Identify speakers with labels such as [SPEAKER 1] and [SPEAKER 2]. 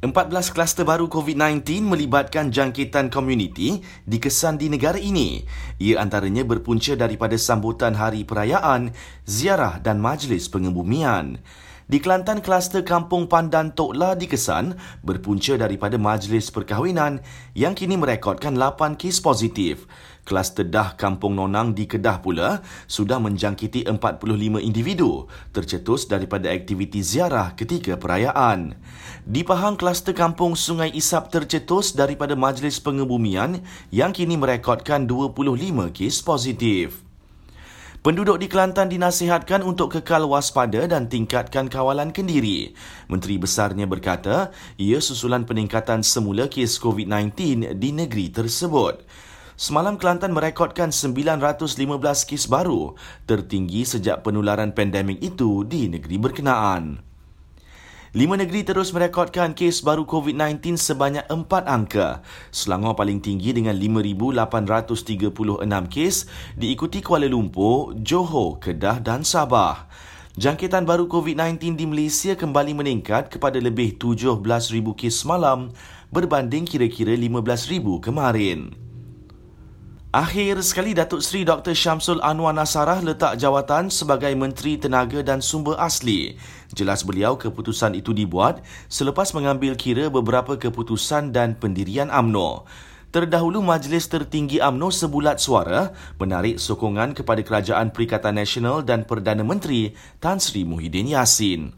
[SPEAKER 1] 14 kluster baru COVID-19 melibatkan jangkitan komuniti dikesan di negara ini. Ia antaranya berpunca daripada sambutan hari perayaan, ziarah dan majlis pengebumian. Di Kelantan, kluster Kampung Pandan Tokla dikesan berpunca daripada majlis perkahwinan yang kini merekodkan 8 kes positif. Kluster Dah Kampung Nonang di Kedah pula sudah menjangkiti 45 individu tercetus daripada aktiviti ziarah ketika perayaan. Di Pahang, kluster Kampung Sungai Isap tercetus daripada majlis pengebumian yang kini merekodkan 25 kes positif. Penduduk di Kelantan dinasihatkan untuk kekal waspada dan tingkatkan kawalan kendiri. Menteri Besarnya berkata, ia susulan peningkatan semula kes COVID-19 di negeri tersebut. Semalam Kelantan merekodkan 915 kes baru, tertinggi sejak penularan pandemik itu di negeri berkenaan. Lima negeri terus merekodkan kes baru COVID-19 sebanyak empat angka. Selangor paling tinggi dengan 5,836 kes, diikuti Kuala Lumpur, Johor, Kedah dan Sabah. Jangkitan baru COVID-19 di Malaysia kembali meningkat kepada lebih 17,000 kes semalam berbanding kira-kira 15,000 kemarin. Akhir sekali Datuk Seri Dr. Syamsul Anwar Nasarah letak jawatan sebagai Menteri Tenaga dan Sumber Asli. Jelas beliau keputusan itu dibuat selepas mengambil kira beberapa keputusan dan pendirian AMNO. Terdahulu Majlis Tertinggi AMNO sebulat suara menarik sokongan kepada Kerajaan Perikatan Nasional dan Perdana Menteri Tan Sri Muhyiddin Yassin.